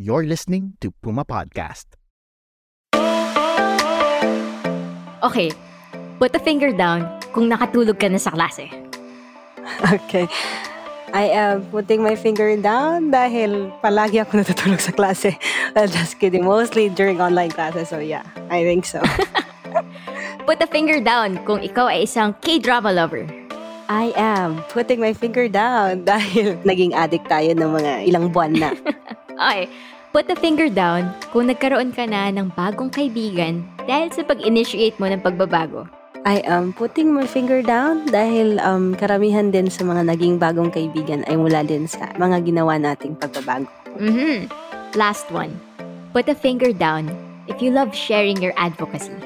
You're listening to Puma Podcast. Okay, put the finger down kung nakatulog ka na sa klase. Okay. I am putting my finger down dahil palagi ako natutulog sa klase. Well, just kidding. Mostly during online classes. So yeah, I think so. Put the finger down kung ikaw ay isang K-drama lover. I am putting my finger down dahil naging addict tayo ng mga ilang buwan na. Okay, put the finger down kung nagkaroon ka na ng bagong kaibigan dahil sa pag-initiate mo ng pagbabago. I am putting my finger down dahil um, karamihan din sa mga naging bagong kaibigan ay mula din sa mga ginawa nating pagbabago. Mhm. Last one. Put a finger down if you love sharing your advocacy.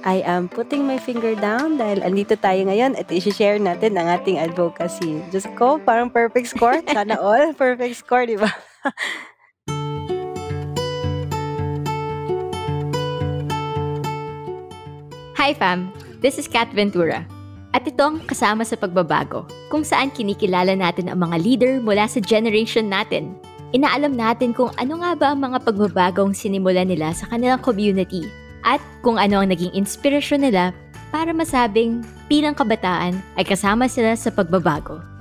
I am putting my finger down dahil andito tayo ngayon at i-share natin ang ating advocacy. Diyos ko, parang perfect score. Sana all perfect score, di ba? Hi fam, this is Kat Ventura. At ito ang kasama sa pagbabago, kung saan kinikilala natin ang mga leader mula sa generation natin. Inaalam natin kung ano nga ba ang mga pagbabagong sinimulan nila sa kanilang community at kung ano ang naging inspirasyon nila para masabing bilang kabataan ay kasama sila sa pagbabago.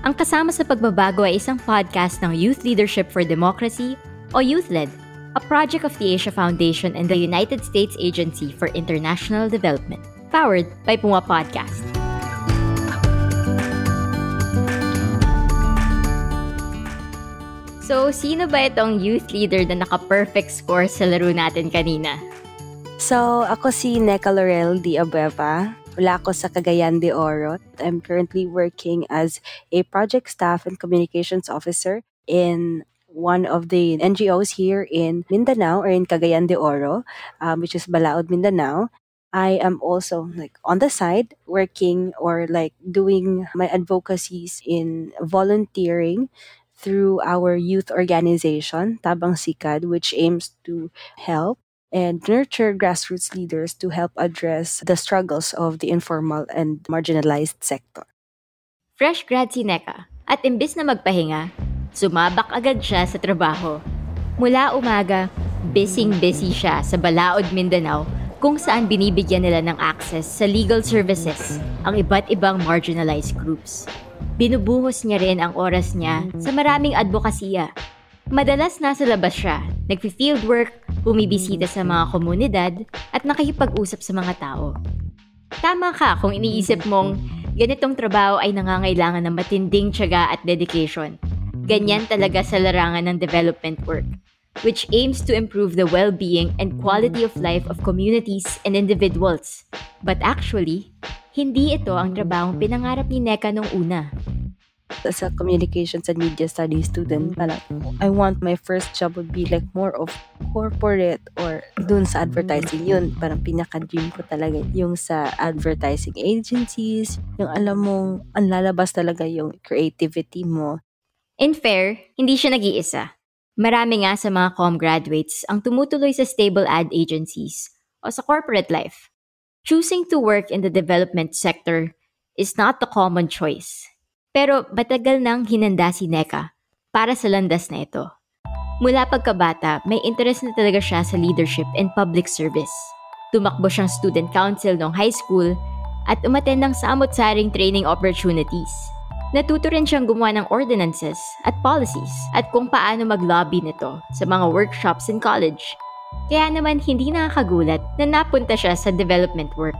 Ang kasama sa pagbabago ay isang podcast ng Youth Leadership for Democracy o YouthLED, a project of the Asia Foundation and the United States Agency for International Development, powered by Puma Podcast. So, sino ba itong youth leader na naka-perfect score sa laro natin kanina? So, ako si Neca Laurel Di Abueva. Wala ako sa Cagayan de Oro. I'm currently working as a project staff and communications officer in one of the NGOs here in Mindanao or in Cagayan de Oro, um, which is Balaod, Mindanao. I am also like on the side working or like doing my advocacies in volunteering through our youth organization, Tabang Sikad, which aims to help and nurture grassroots leaders to help address the struggles of the informal and marginalized sector. Fresh grad si Neka at imbis na magpahinga, sumabak agad siya sa trabaho. Mula umaga, busy-busy siya sa Balaod, Mindanao kung saan binibigyan nila ng access sa legal services ang iba't ibang marginalized groups. Binubuhos niya rin ang oras niya sa maraming advokasya. Madalas nasa labas siya, nagfi-field work, bumibisita sa mga komunidad, at nakikipag-usap sa mga tao. Tama ka kung iniisip mong ganitong trabaho ay nangangailangan ng matinding tiyaga at dedication. Ganyan talaga sa larangan ng development work, which aims to improve the well-being and quality of life of communities and individuals. But actually, hindi ito ang trabahong pinangarap ni Neka nung una. As a communications and media studies student, parang I want my first job would be like more of corporate or dun sa advertising yun. Parang pinaka-dream ko talaga yung sa advertising agencies, yung alam mong ang lalabas talaga yung creativity mo. In fair, hindi siya nag-iisa. Marami nga sa mga com graduates ang tumutuloy sa stable ad agencies o sa corporate life. Choosing to work in the development sector is not the common choice. Pero matagal nang hinanda si Neka para sa landas na ito. Mula pagkabata, may interest na talaga siya sa leadership and public service. Tumakbo siyang student council noong high school at umaten ng samot-saring training opportunities. Natuto rin siyang gumawa ng ordinances at policies at kung paano mag-lobby nito sa mga workshops in college. Kaya naman hindi nakakagulat na napunta siya sa development work.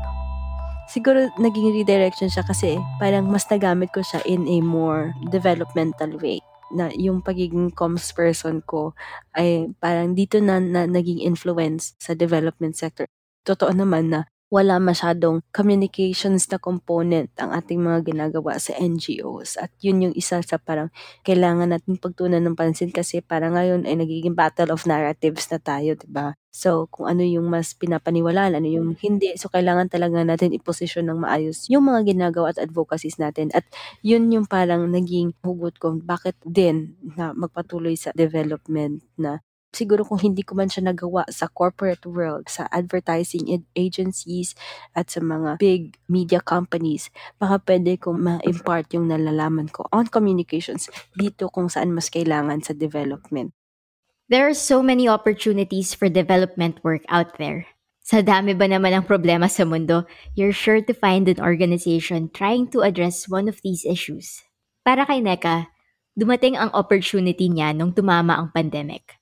Siguro naging redirection siya kasi parang mas nagamit ko siya in a more developmental way na yung pagiging comms person ko ay parang dito na, na naging influence sa development sector. Totoo naman na wala masyadong communications na component ang ating mga ginagawa sa NGOs. At yun yung isa sa parang kailangan natin pagtunan ng pansin kasi para ngayon ay nagiging battle of narratives na tayo, di ba? So, kung ano yung mas pinapaniwalaan, ano yung hindi. So, kailangan talaga natin iposisyon ng maayos yung mga ginagawa at advocacies natin. At yun yung parang naging hugot ko bakit din na magpatuloy sa development na siguro kung hindi ko man siya nagawa sa corporate world, sa advertising agencies at sa mga big media companies, baka pwede kong ma-impart yung nalalaman ko on communications dito kung saan mas kailangan sa development. There are so many opportunities for development work out there. Sa dami ba naman ang problema sa mundo, you're sure to find an organization trying to address one of these issues. Para kay Neka, dumating ang opportunity niya nung tumama ang pandemic.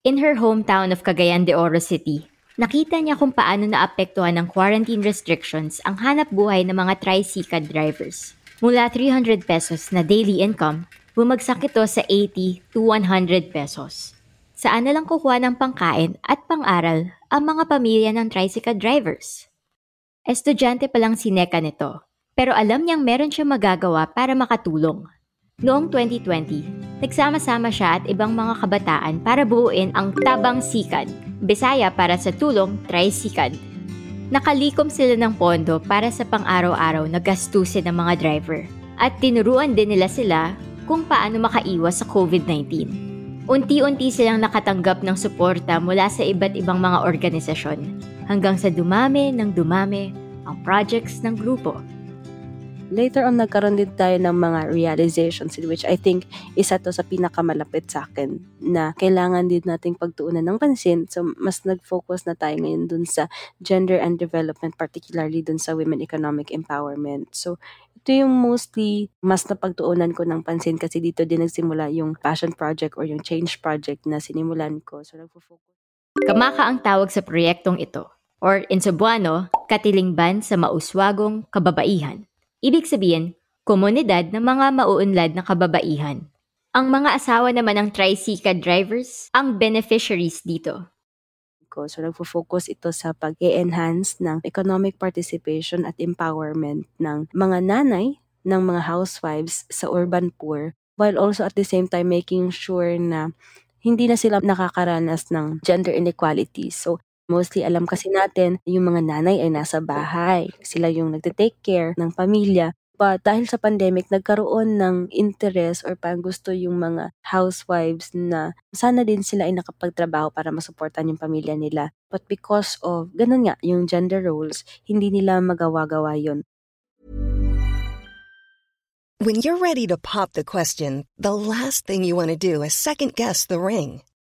In her hometown of Cagayan de Oro City, nakita niya kung paano naapektuhan ng quarantine restrictions ang hanap buhay ng mga tricycle drivers. Mula 300 pesos na daily income, bumagsak ito sa 80 to 100 pesos. Saan na lang kukuha ng pangkain at pang-aral ang mga pamilya ng tricycle drivers? Estudyante pa lang si Neka nito, pero alam niyang meron siya magagawa para makatulong. Noong 2020, nagsama-sama siya at ibang mga kabataan para buuin ang Tabang Sikad, Bisaya para sa tulong Trisikad. Nakalikom sila ng pondo para sa pang-araw-araw na gastusin ng mga driver at tinuruan din nila sila kung paano makaiwas sa COVID-19. Unti-unti silang nakatanggap ng suporta mula sa iba't ibang mga organisasyon hanggang sa dumami ng dumami ang projects ng grupo later on nagkaroon din tayo ng mga realizations in which I think isa to sa pinakamalapit sa akin na kailangan din nating pagtuunan ng pansin. So mas nag-focus na tayo ngayon dun sa gender and development, particularly dun sa women economic empowerment. So ito yung mostly mas napagtuunan ko ng pansin kasi dito din nagsimula yung passion project or yung change project na sinimulan ko. So nagfo-focus. Kamaka ang tawag sa proyektong ito or in Cebuano, katilingban sa mauswagong kababaihan. Ibig sabihin, komunidad ng mga mauunlad na kababaihan. Ang mga asawa naman ng tricycle drivers ang beneficiaries dito. So, nagfo-focus ito sa pag-enhance ng economic participation at empowerment ng mga nanay, ng mga housewives sa urban poor, while also at the same time making sure na hindi na sila nakakaranas ng gender inequality. So, Mostly alam kasi natin yung mga nanay ay nasa bahay. Sila yung nagte-take care ng pamilya. But dahil sa pandemic, nagkaroon ng interest or parang gusto yung mga housewives na sana din sila ay nakapagtrabaho para masuportan yung pamilya nila. But because of, ganun nga, yung gender roles, hindi nila magawa-gawa yun. When you're ready to pop the question, the last thing you want to do is second guess the ring.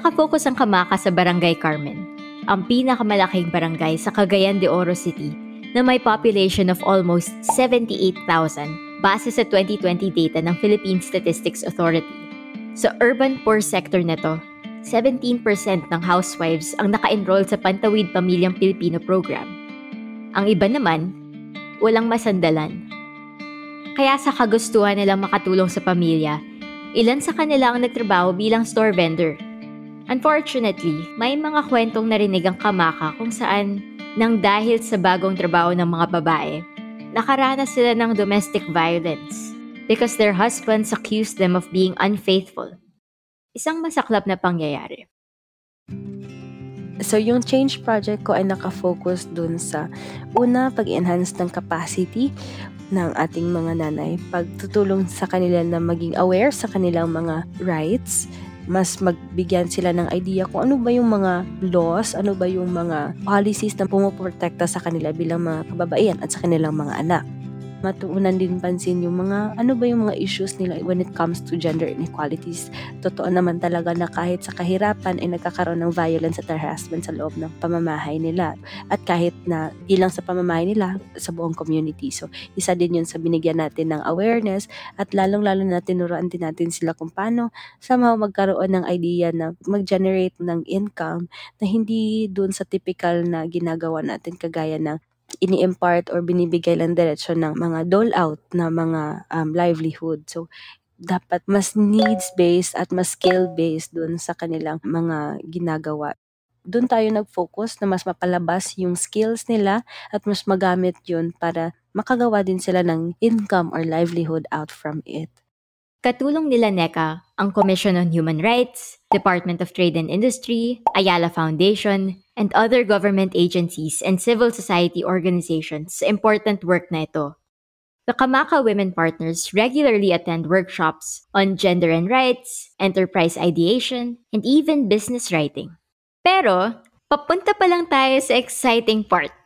Nakafocus ang Kamaka sa Barangay Carmen, ang pinakamalaking barangay sa Cagayan de Oro City na may population of almost 78,000 base sa 2020 data ng Philippine Statistics Authority. Sa urban poor sector nito, 17% ng housewives ang naka-enroll sa Pantawid Pamilyang Pilipino program. Ang iba naman, walang masandalan. Kaya sa kagustuhan nilang makatulong sa pamilya, ilan sa kanila ang nagtrabaho bilang store vendor Unfortunately, may mga kwentong narinig ang kamaka kung saan nang dahil sa bagong trabaho ng mga babae, nakaranas sila ng domestic violence because their husbands accused them of being unfaithful. Isang masaklap na pangyayari. So, yung change project ko ay nakafocus dun sa una, pag-enhance ng capacity ng ating mga nanay, pagtutulong sa kanila na maging aware sa kanilang mga rights, mas magbigyan sila ng idea kung ano ba yung mga laws, ano ba yung mga policies na pumoprotekta sa kanila bilang mga kababaihan at sa kanilang mga anak matuunan din pansin yung mga ano ba yung mga issues nila when it comes to gender inequalities. Totoo naman talaga na kahit sa kahirapan ay nagkakaroon ng violence at harassment sa loob ng pamamahay nila. At kahit na ilang sa pamamahay nila sa buong community. So, isa din yun sa binigyan natin ng awareness at lalong-lalo na tinuruan din natin sila kung paano somehow magkaroon ng idea na mag-generate ng income na hindi dun sa typical na ginagawa natin kagaya ng ini-impart or binibigay lang diretsyon ng mga dole-out na mga um, livelihood. So, dapat mas needs-based at mas skill-based dun sa kanilang mga ginagawa. Doon tayo nag-focus na mas mapalabas yung skills nila at mas magamit yun para makagawa din sila ng income or livelihood out from it. Katulong nila NECA ang Commission on Human Rights, Department of Trade and Industry, Ayala Foundation, and other government agencies and civil society organizations sa important work na ito. The Kamaka Women Partners regularly attend workshops on gender and rights, enterprise ideation, and even business writing. Pero, papunta pa lang tayo sa exciting part.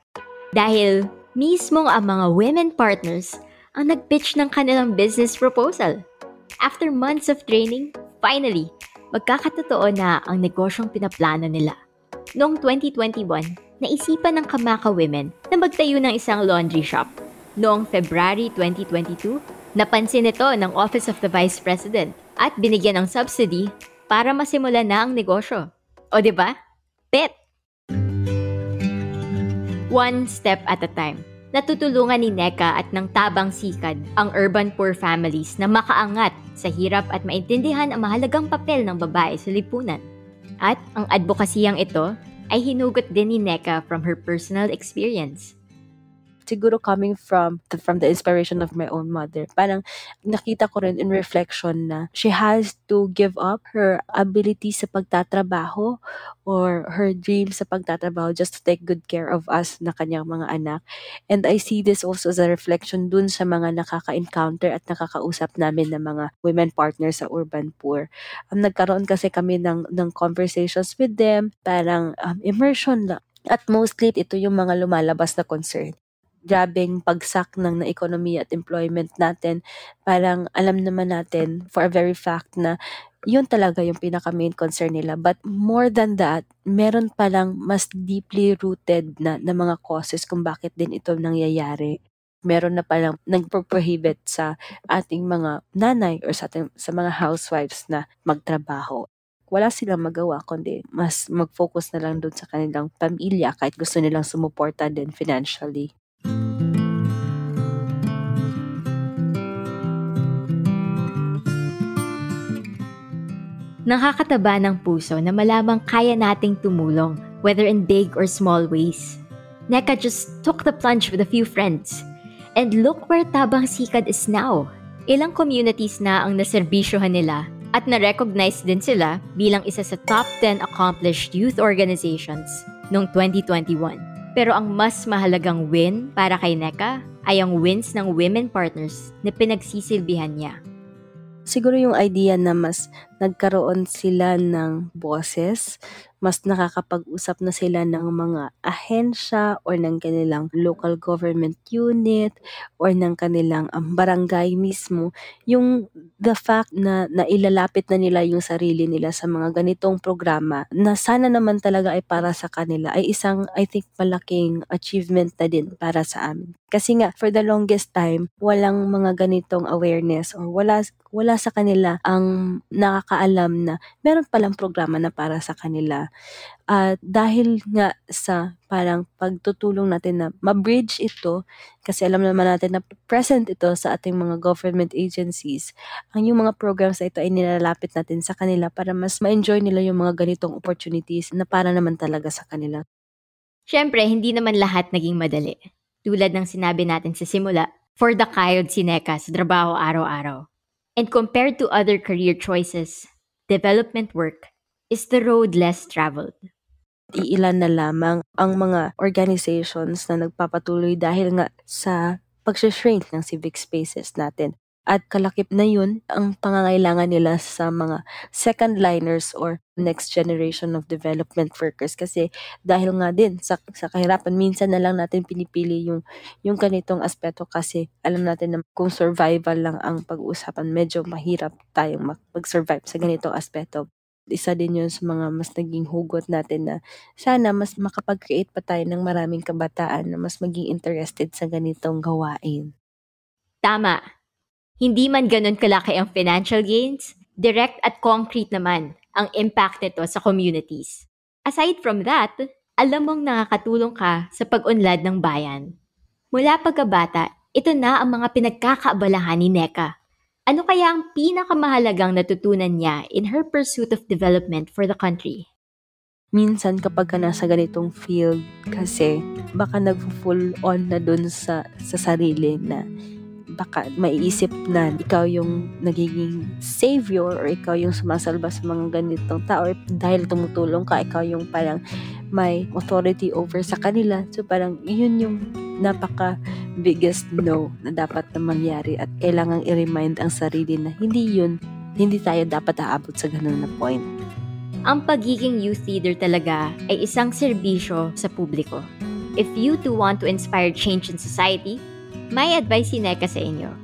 Dahil mismo ang mga women partners ang nag-pitch ng kanilang business proposal. After months of training, finally, magkakatotoo na ang negosyong pinaplano nila. Noong 2021, naisipan ng Kamaka Women na magtayo ng isang laundry shop. Noong February 2022, napansin ito ng Office of the Vice President at binigyan ng subsidy para masimulan na ang negosyo. O ba? Bet! One step at a time natutulungan ni NECA at ng Tabang Sikad ang urban poor families na makaangat sa hirap at maintindihan ang mahalagang papel ng babae sa lipunan. At ang advokasiyang ito ay hinugot din ni NECA from her personal experience siguro coming from the, from the inspiration of my own mother. Parang nakita ko rin in reflection na she has to give up her ability sa pagtatrabaho or her dream sa pagtatrabaho just to take good care of us na kanyang mga anak. And I see this also as a reflection dun sa mga nakaka-encounter at nakakausap namin ng mga women partners sa urban poor. Um, nagkaroon kasi kami ng, ng conversations with them, parang um, immersion lang. At mostly, ito yung mga lumalabas na concern grabeng pagsak ng na ekonomiya at employment natin, parang alam naman natin for a very fact na yun talaga yung pinaka main concern nila. But more than that, meron palang mas deeply rooted na, na mga causes kung bakit din ito nangyayari. Meron na palang nagpo-prohibit sa ating mga nanay or sa, ating, sa mga housewives na magtrabaho wala silang magawa kundi mas mag-focus na lang doon sa kanilang pamilya kahit gusto nilang sumuporta din financially. Nakakataba ng puso na malamang kaya nating tumulong, whether in big or small ways. Neka just took the plunge with a few friends. And look where Tabang Sikad is now. Ilang communities na ang naserbisyohan nila at na-recognize din sila bilang isa sa top 10 accomplished youth organizations noong 2021. Pero ang mas mahalagang win para kay NECA ay ang wins ng women partners na pinagsisilbihan niya. Siguro yung idea na mas nagkaroon sila ng boses, mas nakakapag-usap na sila ng mga ahensya or ng kanilang local government unit or ng kanilang um, barangay mismo. Yung the fact na nailalapit na nila yung sarili nila sa mga ganitong programa na sana naman talaga ay para sa kanila ay isang I think malaking achievement na din para sa amin. Kasi nga for the longest time walang mga ganitong awareness or wala wala sa kanila ang nakakaalam na meron palang programa na para sa kanila. At dahil nga sa parang pagtutulong natin na ma-bridge ito, kasi alam naman natin na present ito sa ating mga government agencies, ang yung mga programs na ito ay nilalapit natin sa kanila para mas ma-enjoy nila yung mga ganitong opportunities na para naman talaga sa kanila. Siyempre, hindi naman lahat naging madali. Tulad ng sinabi natin sa simula, for the kayod si Neka sa trabaho araw-araw. And compared to other career choices, development work is the road less traveled. iilan na lamang ang mga organizations na nagpapatuloy dahil nga sa pag-shrink ng civic spaces natin. At kalakip na yun ang pangangailangan nila sa mga second liners or next generation of development workers kasi dahil nga din sa, sa kahirapan minsan na lang natin pinipili yung yung ganitong aspeto kasi alam natin na kung survival lang ang pag-uusapan medyo mahirap tayong mag-survive sa ganitong aspeto isa din yun sa mga mas naging hugot natin na sana mas makapag-create pa tayo ng maraming kabataan na mas maging interested sa ganitong gawain. Tama. Hindi man ganun kalaki ang financial gains, direct at concrete naman ang impact nito sa communities. Aside from that, alam mong nakakatulong ka sa pag-unlad ng bayan. Mula pagkabata, ito na ang mga pinagkakaabalahan ni Neka. Ano kaya ang pinakamahalagang natutunan niya in her pursuit of development for the country? Minsan kapag ka nasa ganitong field kasi baka nag-full on na dun sa, sa sarili na baka maiisip na ikaw yung nagiging savior or ikaw yung sumasalba sa mga ganitong tao or dahil tumutulong ka, ikaw yung parang may authority over sa kanila. So parang yun yung napaka biggest no na dapat na mangyari at kailangang i-remind ang sarili na hindi yun, hindi tayo dapat aabot sa ganun na point. Ang pagiging youth leader talaga ay isang serbisyo sa publiko. If you too want to inspire change in society, may advice si Neka sa inyo.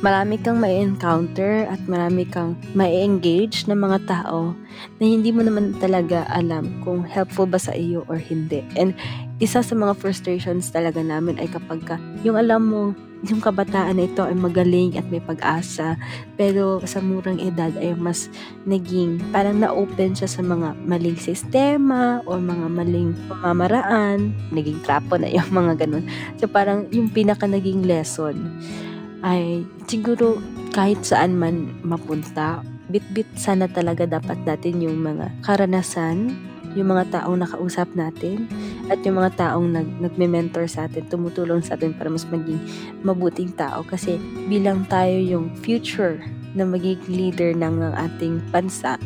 Marami kang may encounter at marami kang may engage na mga tao na hindi mo naman talaga alam kung helpful ba sa iyo or hindi. And isa sa mga frustrations talaga namin ay kapag ka, yung alam mo yung kabataan na ito ay magaling at may pag-asa pero sa murang edad ay mas naging parang na-open siya sa mga maling sistema o mga maling pamamaraan naging trapo na yung mga ganun so parang yung pinaka naging lesson ay siguro kahit saan man mapunta bit-bit sana talaga dapat natin yung mga karanasan yung mga taong nakausap natin at yung mga taong nag, nagme-mentor sa atin, tumutulong sa atin para mas maging mabuting tao. Kasi bilang tayo yung future na magiging leader ng ating bansa,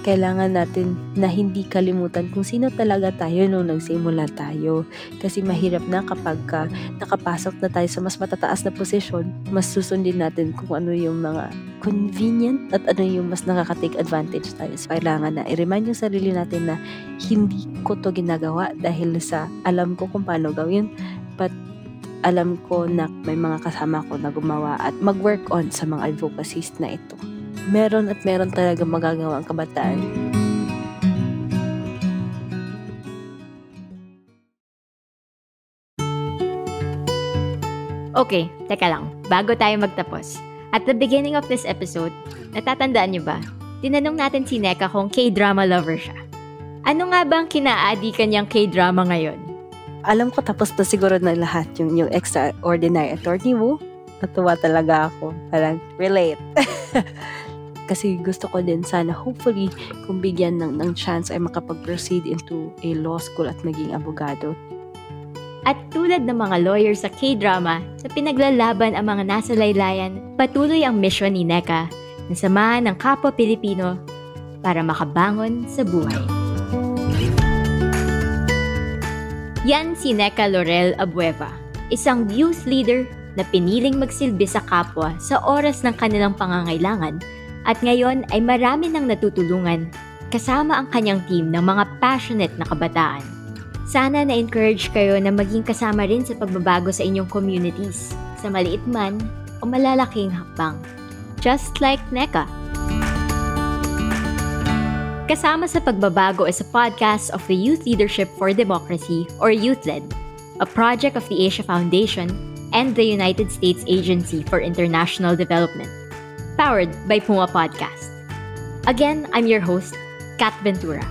kailangan natin na hindi kalimutan kung sino talaga tayo nung nagsimula tayo. Kasi mahirap na kapag ka nakapasok na tayo sa mas matataas na posisyon, mas susundin natin kung ano yung mga convenient at ano yung mas nakaka-take advantage tayo. So, kailangan na i-remind yung sarili natin na hindi ko to ginagawa dahil sa alam ko kung paano gawin but alam ko na may mga kasama ko na gumawa at mag-work on sa mga advocacies na ito meron at meron talaga magagawa ang kabataan. Okay, teka lang. Bago tayo magtapos. At the beginning of this episode, natatandaan niyo ba? Tinanong natin si Neka kung K-drama lover siya. Ano nga bang kinaadi kanyang K-drama ngayon? Alam ko tapos na siguro na lahat yung, yung extraordinary attorney mo. Natuwa talaga ako. Parang relate. kasi gusto ko din sana hopefully kung bigyan ng, ng chance ay makapag-proceed into a law school at maging abogado. At tulad ng mga lawyers sa K-drama, sa pinaglalaban ang mga nasa laylayan, patuloy ang mission ni NECA na samahan ng kapwa Pilipino para makabangon sa buhay. Yan si NECA Laurel Abueva, isang youth leader na piniling magsilbi sa kapwa sa oras ng kanilang pangangailangan at ngayon ay marami nang natutulungan kasama ang kanyang team ng mga passionate na kabataan. Sana na-encourage kayo na maging kasama rin sa pagbabago sa inyong communities, sa maliit man o malalaking hakbang. Just like NECA. Kasama sa pagbabago is a podcast of the Youth Leadership for Democracy or YouthLED, a project of the Asia Foundation and the United States Agency for International Development powered by Puma Podcast. Again, I'm your host, Kat Ventura.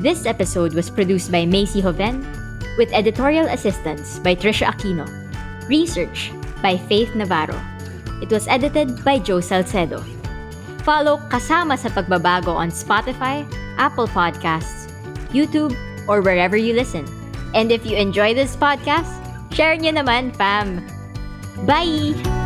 This episode was produced by Macy Hoven with editorial assistance by Trisha Aquino. Research by Faith Navarro. It was edited by Joe Salcedo. Follow Kasama sa Pagbabago on Spotify, Apple Podcasts, YouTube, or wherever you listen. And if you enjoy this podcast, share nyo naman, fam! Bye!